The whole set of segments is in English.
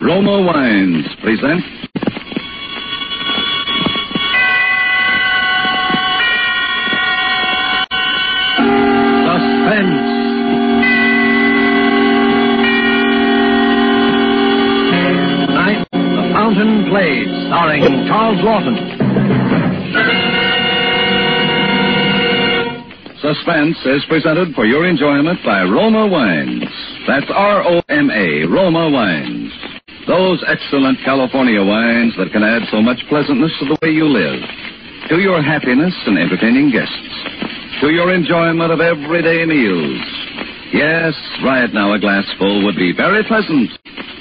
Roma Wines present. Suspense. The Fountain Plays, starring Charles Laughton. Suspense is presented for your enjoyment by Roma Wines. That's R-O-M-A, Roma Wines. Those excellent California wines that can add so much pleasantness to the way you live, to your happiness in entertaining guests, to your enjoyment of everyday meals. Yes, right now a glassful would be very pleasant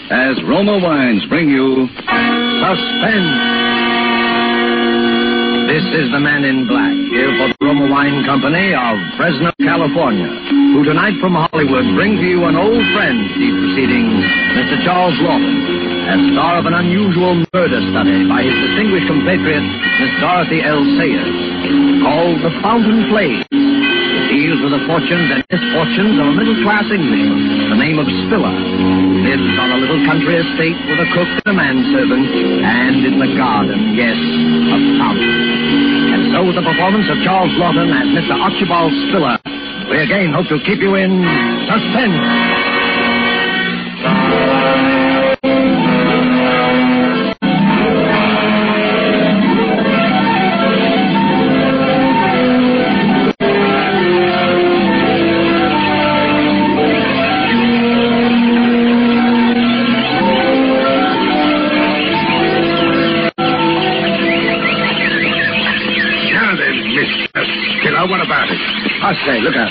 as Roma Wines bring you Suspense. This is the man in black here for the Roma Wine Company of Fresno, California, who tonight from Hollywood brings to you an old friend these proceedings, Mr. Charles Laughton, as star of an unusual murder study by his distinguished compatriot, Miss Dorothy L. Sayers, called The Fountain Plays. It deals with the fortunes and misfortunes of a middle-class Englishman, the name of Spiller, lives on a little country estate with a cook and a manservant, and in the garden, yes, a fountain. And so the performance of Charles Laughton as Mr. Archibald Spiller, we again hope to keep you in suspense.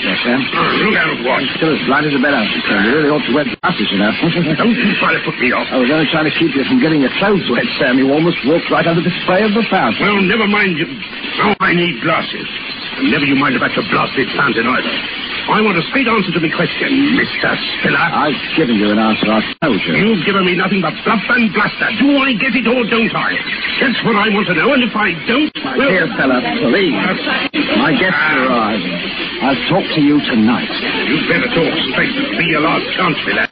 There, Sam. Look out what? I'm still as blind as a bed out there. You really ought to wear glasses, you know. Don't you try to put me off. I was only trying to keep you from getting your clothes wet, Sam. You almost walked right under the spray of the fountain. Well, never mind. You. Oh, I need glasses. And never you mind about your blasted fountain either. I want a straight answer to my question, Mr. Spiller. I've given you an answer, I told you. You've given me nothing but bluff and bluster. Do I get it or don't I? That's what I want to know, and if I don't, My well... dear fellow, please. My guests are arriving. I'll talk to you tonight. You'd better talk straight. It'll be your last chance, Spiller.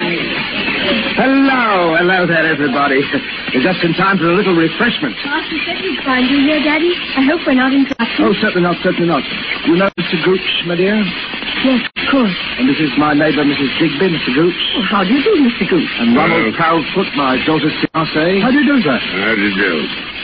Hello, hello there, everybody. You're just in time for a little refreshment. Master said he'd find you here, Daddy. I hope we're not interrupting. Oh, certainly not, certainly not. You know Mr. Gooch, my dear? yes, of course. And this is my neighbour, Mrs. Digby, Mr. Gooch. Oh, how do you do, Mr. Gooch? And Ronald Proudfoot, my daughter's fiancé. How do you do, sir? How do you do?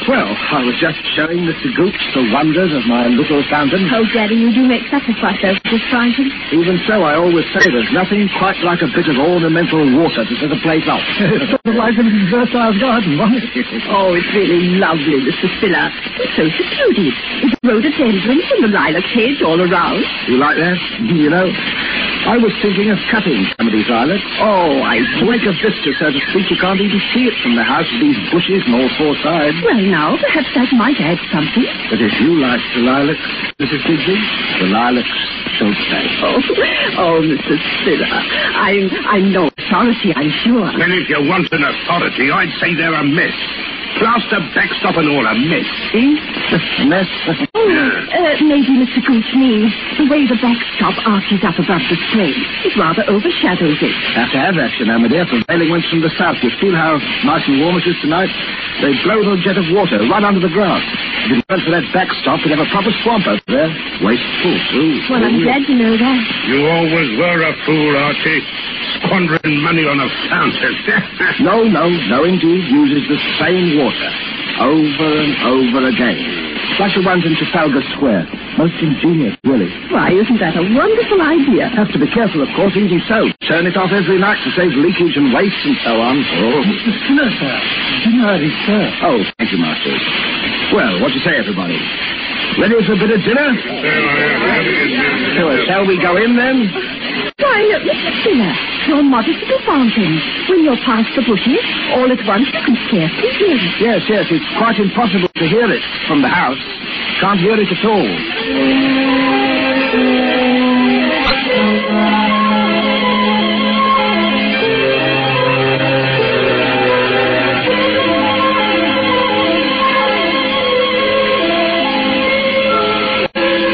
Well, I was just showing Mr. Gooch the wonders of my little fountain. Oh, Daddy, you do make such a fuss over this fountain. Even so, I always say there's nothing quite like a bit of ornamental water to set a place off. it's sort of like in Versailles garden, wasn't it? Oh, it's really lovely, Mr. Spiller. It's so secluded. It's the rhododendrons and the lilac hedge all around. You like that? You know, I was thinking of cutting some of these lilacs. Oh, I To make a vista, so to speak, you can't even see it from the house with these bushes on all four sides. Well, now, perhaps that might add something. But if you like the lilacs, Mrs. Digby, the lilacs shall stay. Oh, oh, Mr. Spiller. I'm, I'm no authority, I'm sure. Well, if you want an authority, I'd say they're a mess. Plaster, backstop, and all a mess. See? Mess. Oh, maybe Mr. Gooch means the way the backstop arches up above the frame. It rather overshadows it. Have to have that, you my dear. Prevailing winds from the south. You feel how nice and warm it is tonight? They blow a jet of water right under the grass. If it weren't for that backstop, we'd have a proper swamp over there. Wasteful, too. Well, I'm Oh, glad to know that. You always were a fool, Archie. Squandering money on a fountain. No, no, no, indeed. Uses the same water. Over and over again. Like the ones in Trafalgar Square. Most ingenious, really. Why, isn't that a wonderful idea? Have to be careful, of course, even so. Turn it off every night to save leakage and waste and so on. Oh. Mr. Spiller, sir. Dinner ready, sir. Oh, thank you, Master. Well, what do you say, everybody? Ready for a bit of dinner? Well, shall we go in then? Why, look, Mr. Spiller. Your modest little fountain. When you're past the bushes, all at once you can scarcely hear it. Yes, yes, it's quite impossible to hear it from the house. Can't hear it at all.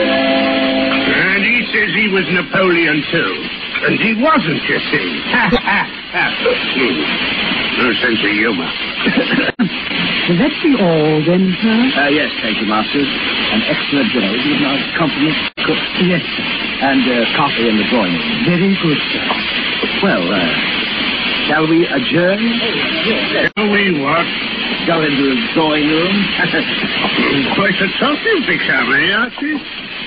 And he says he was Napoleon too. And he wasn't, you see. No sense of humor. Will that be all then, sir? Uh, yes, thank you, Masters. An excellent dinner with a nice compliment cook. Yes, sir. And uh, coffee in the drawing room. Very good, sir. Well, uh, shall we adjourn? Shall we what? Go into the drawing room? Quite a topic become, eh, Archie?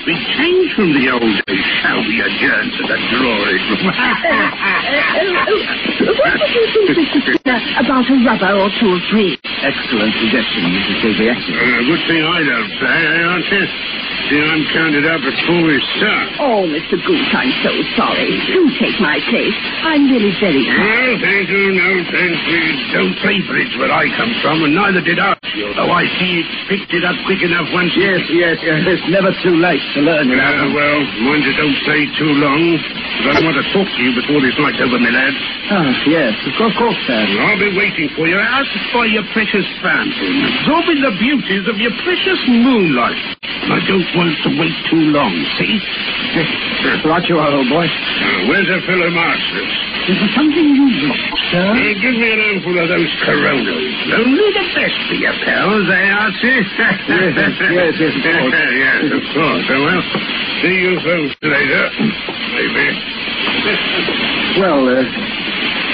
We changed from the old days. Shall we adjourn to the drawing room? What would you think, Mr. Skinner, about a rubber or two or three? excellent suggestion, Mrs. Digby. Excellent. Uh, good thing I don't play, eh, Archie? See, I'm counted up as foolish son. Oh, Mr. Goose, I'm so sorry. Do take my place. I'm really very No, thank you, no, thank you. Don't play bridge where I come from, and neither did Archie, although I see it picked it up quick enough once. Yes, yes, yes. It's never too late to learn. you. Yeah, well, mind you don't stay too long, because I want to talk to you before this night's over, my lad. Ah, yes, of course, of course, sir. I'll be waiting for you out by your precious fountain, absorbing the beauties of your precious moonlight. I don't want to wait too long, see? Right you are, old boy. Uh, where's the fellow masters? Is there something you wish, sir? Uh, give me an handful of those coronas. Only the best for your pals, eh, Archie? Yes, yes, yes, of course. yes, of course. Oh, well, see you soon, later. Maybe. Well, uh,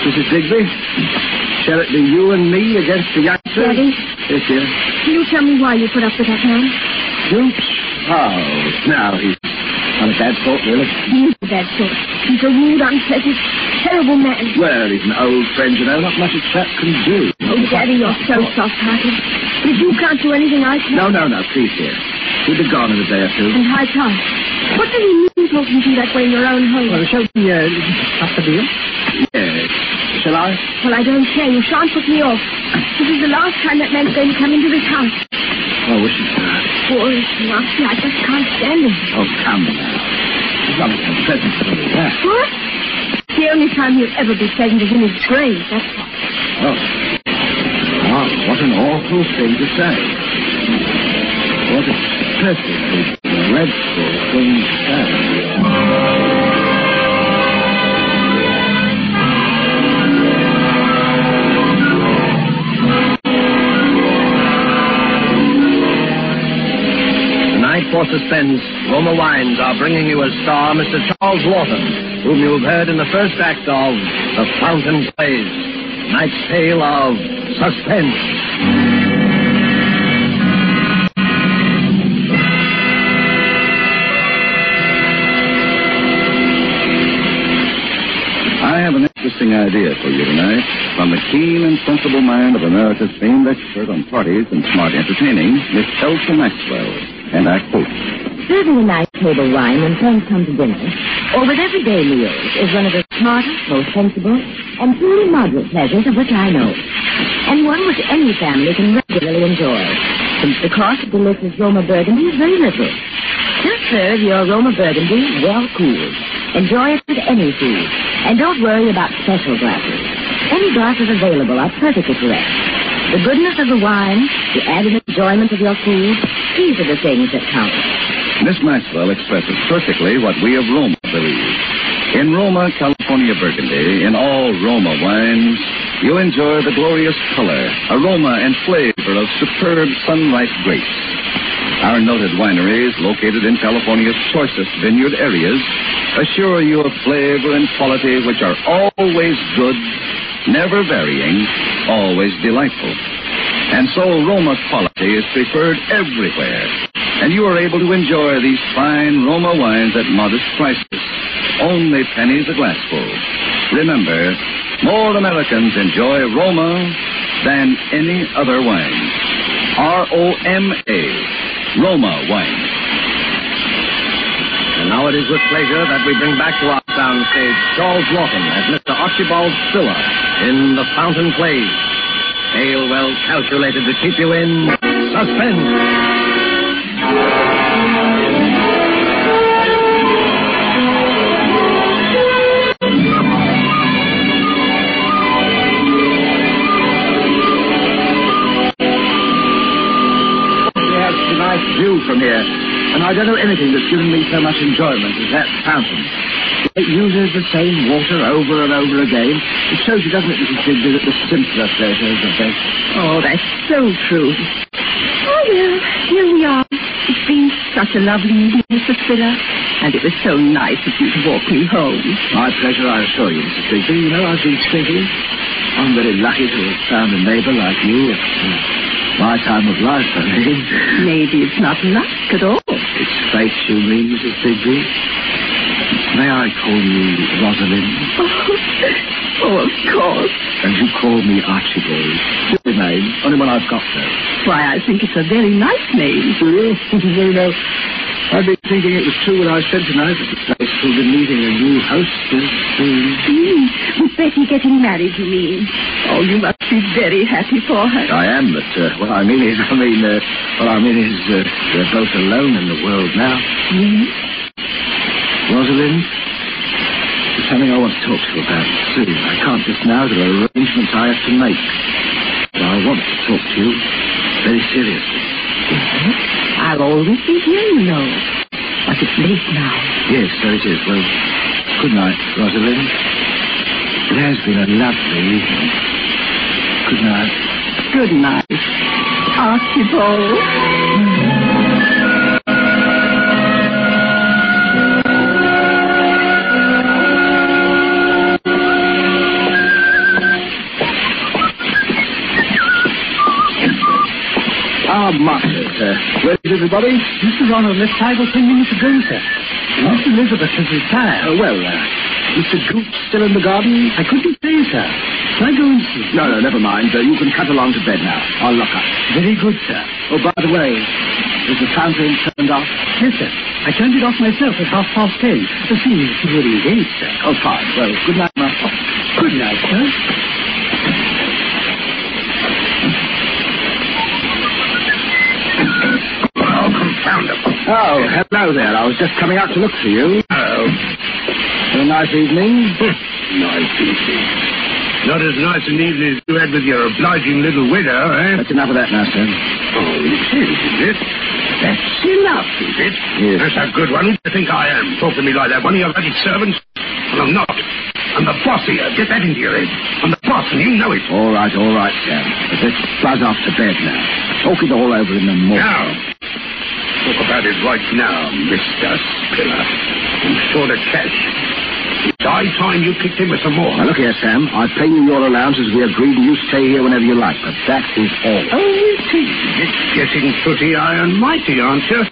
Mrs. Digby, shall it be you and me against the youngster? Daddy? Yes, dear. Can you tell me why you put up with that man? Oops. Oh, now he's not a bad sort, really. He's a bad sort. He's a rude, unpleasant, terrible man. Well, he's an old friend, you know. Not much a chap can do. Oh, Daddy, you're so soft-hearted. If you can't do anything I can... No, no, no, please, dear. He'll be gone in a day or two. And high time. What do you mean talking to you that way in your own home? Well, shall we, uh, up the deal? Yes. Shall I? Well, I don't care. You shan't put me off. This is the last time that man's going to come into this house. Oh, wish it were. Poor, nasty. I just can't stand him. Oh, come now. There's nothing so pleasant to do that. What? The only time he'll ever be pleasant is in his grave, that's what. Oh. Oh, what an awful thing to say. What a perfectly dreadful thing to say. For Suspense, Roma Wines are bringing you as star Mr. Charles Laughton, whom you've heard in the first act of The Fountain Plays, tonight's tale of suspense. I have an interesting idea for you tonight from the keen and sensible mind of America's famed expert on parties and smart entertaining, Miss Elsa Maxwell. And I quote, Serving a nice table wine when friends come to dinner, or with everyday meals, is one of the smartest, most sensible, and truly moderate pleasures of which I know. And one which any family can regularly enjoy, since the cost of delicious Roma Burgundy is very little. Just serve your Roma Burgundy well cooled. Enjoy it with any food, and don't worry about special glasses. Any glasses available are perfectly correct. The goodness of the wine, the added enjoyment of your food, these are the things that count. Miss Maxwell expresses perfectly what we of Roma believe. In Roma, California Burgundy, in all Roma wines, you enjoy the glorious color, aroma, and flavor of superb sunlight grapes. Our noted wineries, located in California's choicest vineyard areas, assure you of flavor and quality which are always good, never varying, always delightful. And so Roma quality is preferred everywhere. And you are able to enjoy these fine Roma wines at modest prices. Only pennies a glassful. Remember, more Americans enjoy Roma than any other wine. R O M A. Roma wine. And now it is with pleasure that we bring back to our soundstage Charles Laughton as Mr. Archibald Spiller in The Fountain Plays. Tale well calculated to keep you in suspense. A nice view from here, and I don't know anything that's given me so much enjoyment as that fountain. It uses the same water over and over again. It shows you, doesn't it, Mrs. Digby, that the simpler pleasures are best. Oh, that's so true. Oh, well, here we are. It's been such a lovely evening, Mr. Spiller. And it was so nice of you to walk me home. My pleasure, I assure you, Mrs. Digby. You know, I've been thinking. I'm very lucky to have found a neighbour like you at uh, my time of life, I mean. Maybe it's not luck at all. It's fate, you mean, Mrs. Digby. May I call you Rosalind? Oh, of course. And you call me Archibald. Silly name, only one I've got, though. Why, I think it's a very nice name. Do you? no, no. I've been thinking it was true what I said tonight that the place we'll be meeting a new hostess soon. Mm, with Betty getting married, you mean? Oh, you must be very happy for her. I am, but uh, what I mean is, I mean, uh, what I mean is, uh, we're both alone in the world now. Mm. Rosalind, there's something I want to talk to you about soon. I can't just now. There are arrangements I have to make. But I want to talk to you very seriously. Mm-hmm. I'll always be here, you know. But it's late now. Yes, so it is. Well, good night, Rosalind. It has been a lovely evening. Good night. Good night, Archibald. Ah, Master, sir. Where is everybody? Mr. Ronald left five or ten minutes ago, sir. Miss Elizabeth has retired. Uh, well, uh, Mr. Goot still in the garden? I couldn't say, sir. Shall I go and see? No, no, never mind. Uh, you can cut along to bed now. I'll lock up. Very good, sir. Oh, by the way, is the fountain turned off? Yes, sir. I turned it off myself at half past ten. The as you were engaged, sir. Oh, fine. Well, good night, Master. Good night, sir. Hello there. I was just coming out to look for you. Oh, A nice evening. nice evening. Not as nice an evening as you had with your obliging little widow, eh? That's enough of that now, sir. Oh, it is, is it? That's enough, is it? Yes. That's a good one. You think I am? Talk to me like that. One of your bloody servants? Well, I'm not. I'm the boss here. Get that into your head. I'm the boss, and you know it. All right, all right, Sam. But let's buzz off to bed now. Talk it all over in the morning. Now. Talk about it right now, Mr. Spiller. I'm short of cash. It's high time you kicked in with some more. Now, look here, Sam. I pay you your allowance as we agreed, and you stay here whenever you like. But that is all. Oh, it is. It's getting pretty high and mighty, aren't you?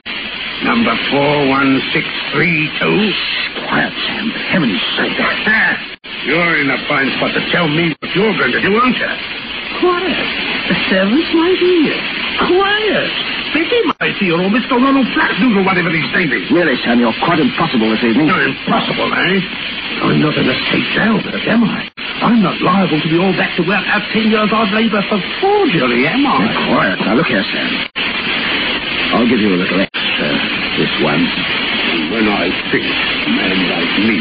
Number 41632. Quiet, Sam. For heaven's sake. You're in a fine spot to tell me what you're going to do, aren't you? Quiet. The servants might hear. Quiet. Betty might hear, or Mr. Ronald Flatnoodle, whatever his name is. Really, Sam, you're quite impossible this evening. No, impossible, eh? I'm not in a state jail, but am I? I'm not liable to be all back to work out ten years hard labour for forgery, am I? Now, quiet. Now, look here, Sam. I'll give you a little extra this one. When I think a man like me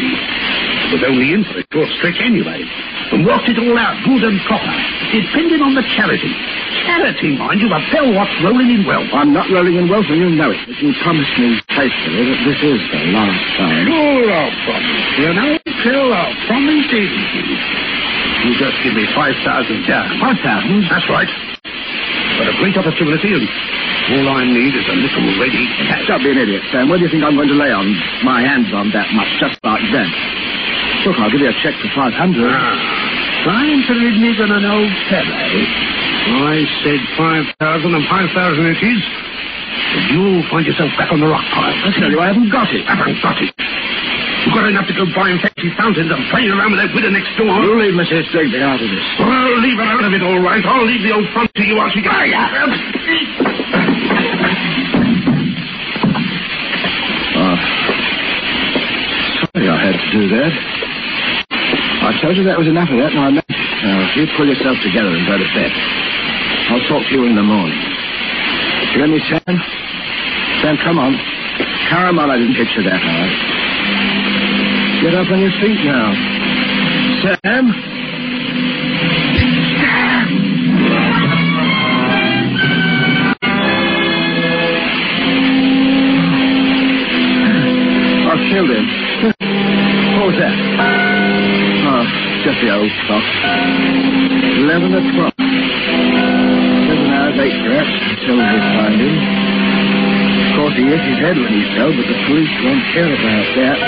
was only in for a short stretch anyway, and worked it all out good and proper, depending on the charity. Charity, mind you, a bell watch rolling in wealth. I'm not rolling in wealth, and you know it. But you promised me faithfully that this is the last time. Sure, I'll promise. You know, Phil, I'll promise. You just give me five thousand down. Five thousand? That's right. But a great opportunity, and all I need is a little ready cash. Don't be an idiot, Sam. Where do you think I'm going to lay on my hands on that much, just like that? Look, I'll give you a check for five hundred. Ah, trying to rid me than an old fellow. I said five thousand, and five thousand it is. And you'll find yourself back on the rock pile. I tell you, I haven't got it. I haven't got it. You've got enough to go buying fancy fountains and playing around with that widow next door. You leave Mrs. Digby out of this. Well, leave her out of it, all right. I'll leave the old front to you, Archie. Oh, yeah. uh, sorry I had to do that. I told you that was enough of that, and I meant it. Now, if you pull yourself together and go to bed, I'll talk to you in the morning. You hear me, Sam? Sam, come on. On, I didn't hit you that hard. Get up on your feet now. Sam? I killed him. what was that? Oh, just the old clock. Fell, but the police won't care about that.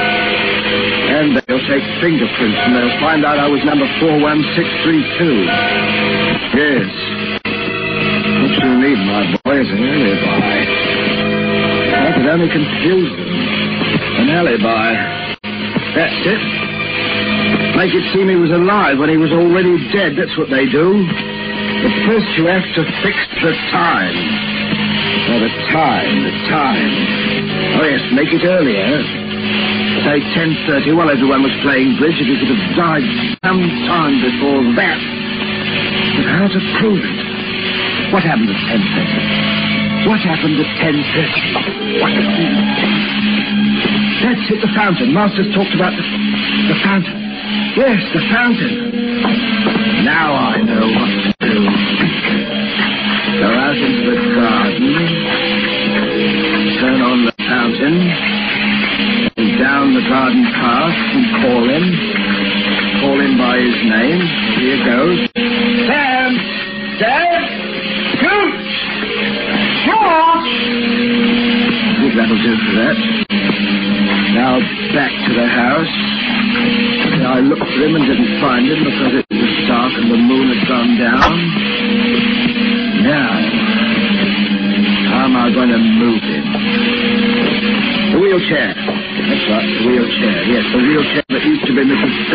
And they'll take fingerprints, and they'll find out I was number 41632. Yes. What you need, my boy, is an alibi. I could only confuse them. An alibi. That's it. Make it seem he was alive when he was already dead. That's what they do. But first you have to fix the time. Oh, the time, the time. Oh, yes, make it earlier. Say 10.30 while everyone was playing bridge. If he could have died some time before that. But how to prove it? What happened at 10.30? What happened at 10.30? What That's it, the fountain. Masters talked about the, the fountain. Yes, the fountain. Now I know what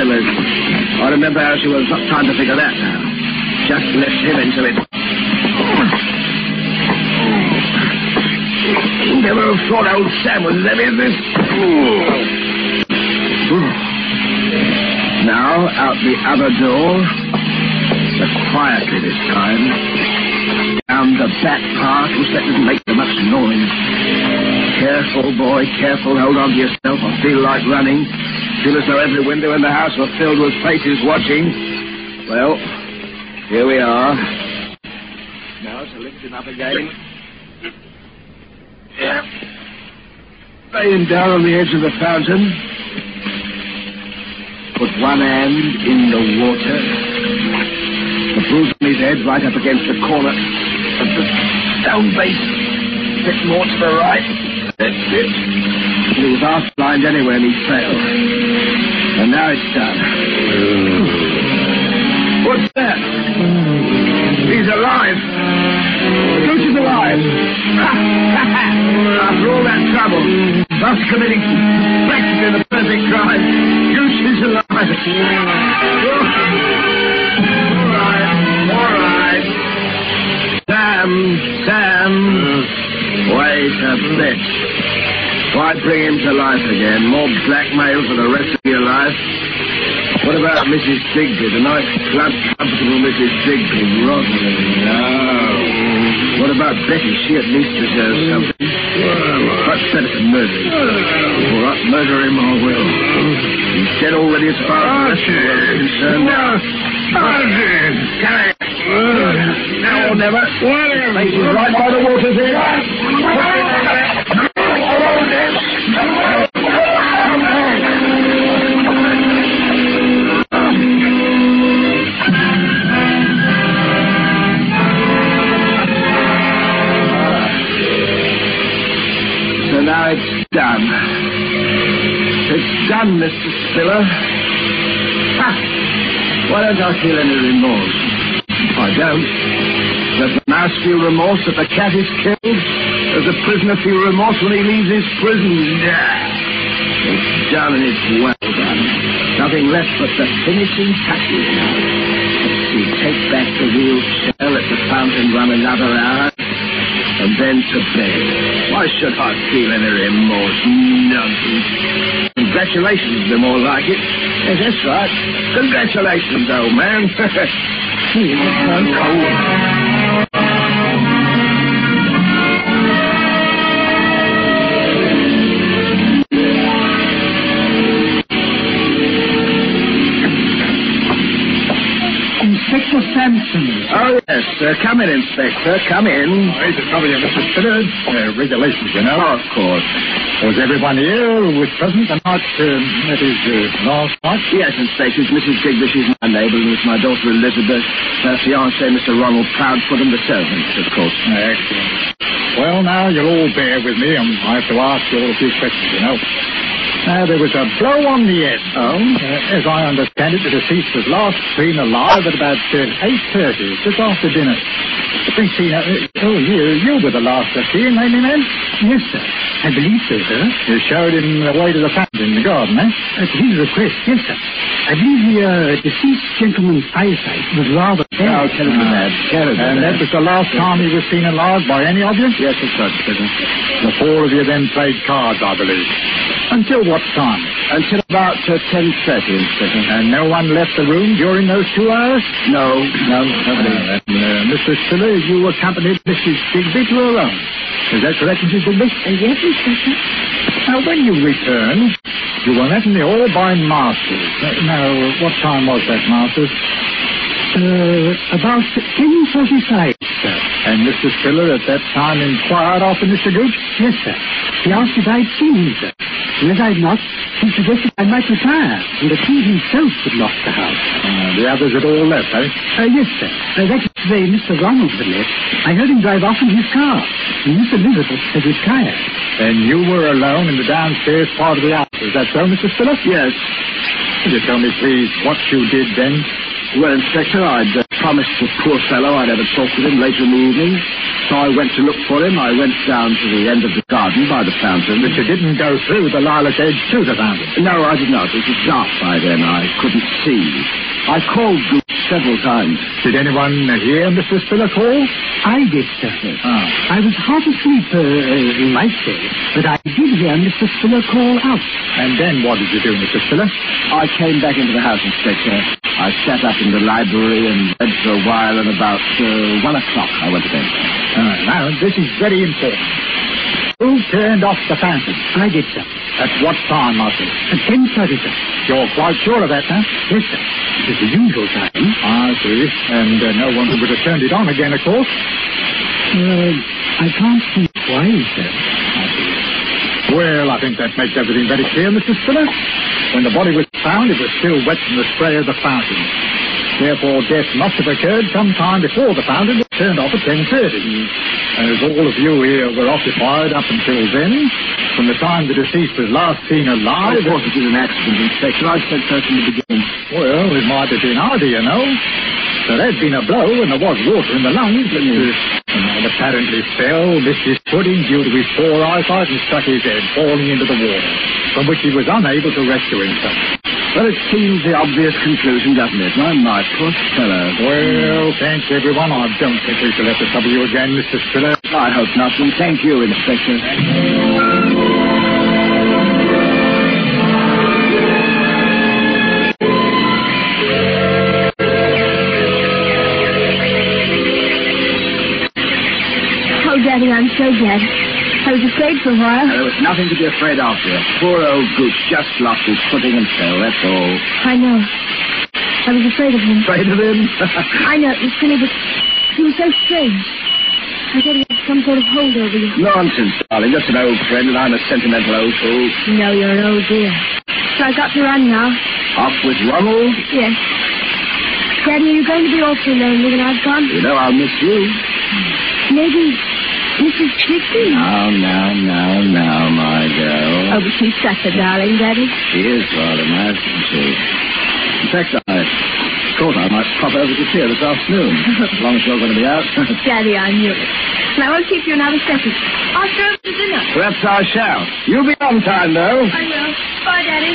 I remember how she was not trying to figure that now. Just left him until it. Never have thought old Sam was any of this. Now, out the other door, but quietly this time. Down the back path, which that didn't make so much noise. Careful, boy, careful. Hold on to yourself. I feel like running. Feel as though every window in the house were filled with faces watching. Well, here we are. Now to lift him up again. Yeah. Lay him down on the edge of the fountain. Put one hand in the water. The bruise on his head right up against the corner of the stone base. A bit more to the right. That's it. He was half blind anyway and he fell. And now it's done. What's that? He's alive. Gooch is alive. After all that trouble, after committing practically the perfect crime, Gooch is alive. Bring him to life again? More blackmail for the rest of your life? What about Mrs. Digby, the nice, plump, comfortable Mrs. Digby? Rosalind, no. What about Betty? She at least deserves something. Much better than murder. All right, murder him I will. He's dead already as far as the rest of the world is concerned. Now, Come here. Now or never. Is right by the water's edge. Feel any remorse? I don't. Does the mouse feel remorse that the cat is killed? Does the prisoner feel remorse when he leaves his prison? Nah. It's done and it's well done. Nothing left but the finishing touches now. Take back the wheelchair, let the fountain run another hour. And then to bed. Why should I feel any remorse? Nonsense. Congratulations, they're more like it. Yes, that's right. Congratulations, old man. Gee, it's cold. Inspector Sampson. Oh, yes. Uh, come in, Inspector. Come in. Sorry to trouble you, Mr. Spiller. Uh, regulations, you know. of course. Was everyone here who was present the night, uh, that is, uh, last night? Yes, Inspector. It's Mrs. Digby. She's my neighbour, and it's my daughter Elizabeth. Her fiancé, Mr. Ronald Proudfoot, and the servants, of course. Excellent. Well, now, you'll all bear with me. and I have to ask you all a few questions, you know. Now, there was a blow on the head. Oh? Uh, as I understand it, the deceased was last seen alive at about uh, 8.30, just after dinner. Her... Uh, oh, you, you were the last to see him, you, man? Yes, sir. I believe so, sir. You showed him the way to the fountain in the garden, eh? At his request, yes, sir. I believe the uh, deceased gentleman's eyesight was rather bad. Oh, terribly bad. Terribly And that was the last time he was seen alive by any of you? Yes, right, Inspector. The four of you then played cards, I believe. Until what time? Until about uh, 10.30, Inspector. And no one left the room during those two hours? No, no, nobody. Uh, uh, Mr. Spiller, you accompanied Mrs. Digby to her room. Is that correct, Mrs. Digby? Uh, yes, Inspector. Now, when you returned, you were met in the hall by Masters. Uh, now, what time was that, Masters? Uh, about 10.45, sir. And Mr. Spiller at that time inquired after Mr. Gooch? Yes, sir. He asked if I'd seen him, sir. And as I'd not, he suggested I might retire, and that he himself had lost the house. Uh, the others had all left, eh? Uh, yes, sir. Uh, that is to say, Mr. Ronald had left. I heard him drive off in his car, and Miss Elizabeth had retired. And you were alone in the downstairs part of the house. Is that so, Mr. Phillips? Yes. Could you tell me, please, what you did then? Well, Inspector, I'd uh, promised the poor fellow I'd have a talk with him later in the evening. So I went to look for him. I went down to the end of the garden by the fountain. But you didn't go through the lilac edge to the fountain. No, I did not. It was dark by then. I couldn't see. I called Gooch several times. Did anyone hear Mr. Spiller call? I did, sir. Ah. I was half asleep, uh, uh, you might say, but I did hear Mr. Spiller call out. And then what did you do, Mr. Spiller? I came back into the house, Inspector. I sat up in the library and read for a while, and about uh, one o'clock I went to bed. Ah, now, this is very important. Who turned off the fountain? I did, sir. At what time, Master? At 10.30, sir. You're quite sure of that, huh? Yes, sir. It is the usual time. I see. And uh, no one would have turned it on again, of course. Uh, I can't see why, sir. Well, I think that makes everything very clear, Mr. Spiller. When the body was found, it was still wet from the spray of the fountain. Therefore, death must have occurred some time before the fountain was turned off at 10.30. As all of you here were occupied up until then, from the time the deceased was last seen alive... Of course, it was an accident, Inspector. I said so from the beginning. Well, it might have been either, you know. There had been a blow and there was water in the lungs, but and it apparently fell, missed his footing due to his poor eyesight and struck his head, falling into the water, from which he was unable to rescue himself. Well, it seems the obvious conclusion, doesn't it? My, my poor fellow. Well, thanks, everyone. I don't think we shall have to trouble you again, Mr. Spiller. I hope not, and thank you, Inspector. Oh, Daddy, I'm so glad. I was afraid for a while. There was nothing to be afraid of here. Poor old Gooch just lost his footing and fell, that's all. I know. I was afraid of him. Afraid of him? I know it was silly, but he was so strange. I thought he had some sort of hold over you. Nonsense, darling. Just an old friend, and I'm a sentimental old fool. No, you're an old dear. So I've got to run now. Off with Ronald? Yes. Daddy, are you going to be awfully lonely when I've gone? You know I'll miss you. Maybe Mrs. Dixon? Now, now, now, now, my girl. Oh, but she's such a darling, Daddy. She is rather nice, isn't she? In fact, I thought I might pop over to see her this afternoon, as long as you're going to be out. Daddy, I knew it. And I won't keep you another second. I'll go over to dinner. Perhaps I shall. You'll be on time, though. I will. Bye, Daddy.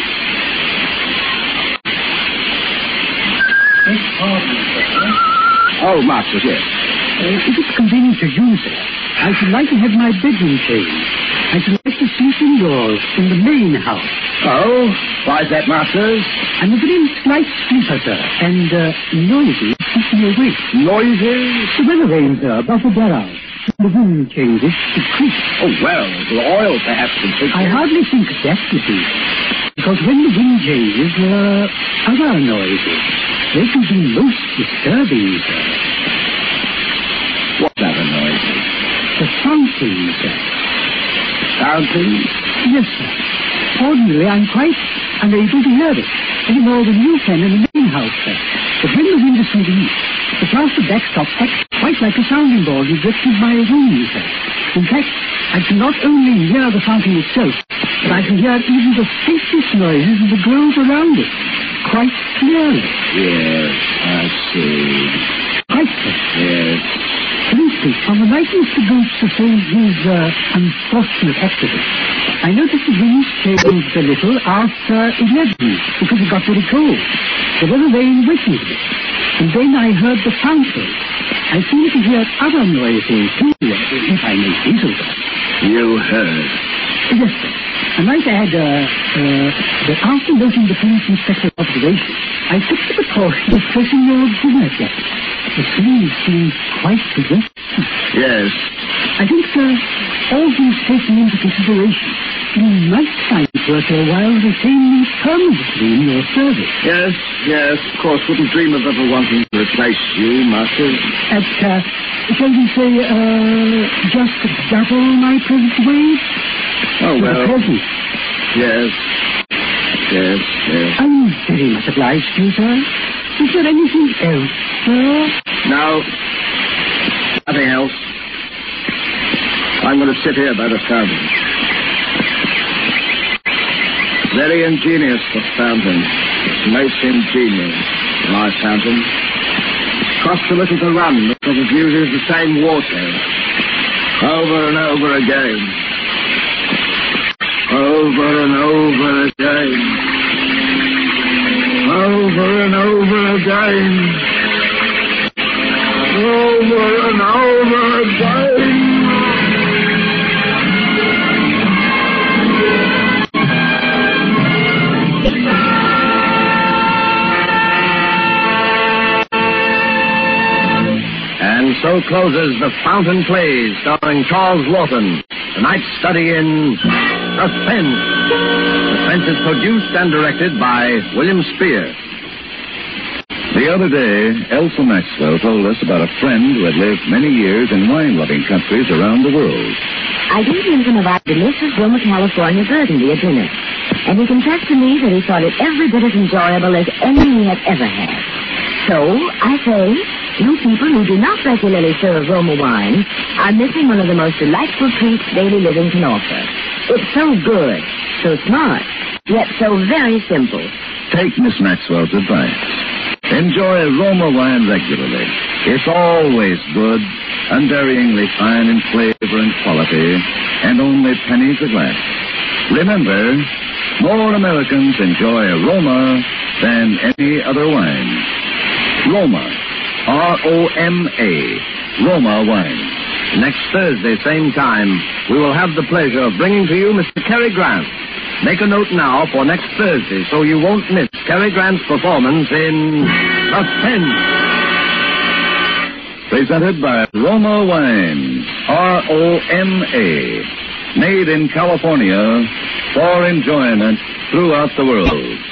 Oh, Masters, yes. Uh, if it's convenient to use it, I should like to have my bedroom changed. I should like to sleep indoors in the main house. Oh? Why's that, Masters? I'm a very slight sleeper, sir, and uh, noisy keeps me awake. Noisy? The weather vane, sir, above the. The wind changes to creep. Oh, well, the oil perhaps can take I hardly think that, you see. Because when the wind changes, there are other noises. They can be most disturbing, sir. Fountain, sir. Fountain? Yes, sir. Ordinarily, I'm quite unable to hear it, any more than you can in the main house, sir. But when the wind is from the east, the plaster backstop acts quite like a sounding board you through my room, sir. In fact, I can not only hear the fountain itself, but I can hear even the faintest noises of the grove around it, quite clearly. Yes, I see. Quite, sir. Yes. Instance, on the night Mr. Goose sustained his uh, unfortunate accident, I noticed the wind changed a little after 11 because it got very cold. The weather vane waited a bit. And then I heard the fountain. I seemed to hear other noises too, if I may say so. You heard. Yes, sir. I might add uh, uh, that after noting the police inspector's observation, I took the precaution of pressing your dinner jacket. The scene seemed quite suggestive. Yes. I think, sir, all things taken into consideration, you might find it worth your while to retain me permanently in your service. Yes, yes. Of course, wouldn't dream of ever wanting to replace you, Master. At, uh, shall we say, uh, just double my present wage? Oh, well. present. Yes. Yes, yes. I'm very much obliged to you, sir. Is there anything else, sir? No. Nothing else. I'm going to sit here by the fountain. Very ingenious, the fountain. Most ingenious. My fountain. Costs a little to run because it uses the same water. Over and over again. Over and over again. Over and over again. Over and over again. And so closes The Fountain Plays, starring Charles Laughton. Tonight's study in Suspense. Suspense is produced and directed by William Spier. The other day, Elsa Maxwell told us about a friend who had lived many years in wine-loving countries around the world. I gave him some of our delicious Roma California Burgundy at dinner, and he confessed to me that he thought it every bit as enjoyable as any he had ever had. So, I say, you people who do not regularly serve Roma wine are missing one of the most delightful treats daily living can offer. It's so good, so smart, yet so very simple. Take Miss Maxwell's advice. Enjoy Roma wine regularly. It's always good, unvaryingly fine in flavor and quality, and only pennies a glass. Remember, more Americans enjoy Roma than any other wine. Roma. R-O-M-A. Roma wine. Next Thursday, same time, we will have the pleasure of bringing to you Mr. Cary Grant. Make a note now for next Thursday so you won't miss Cary Grant's performance in Suspense. Presented by Roma Wine. R-O-M-A. Made in California for enjoyment throughout the world.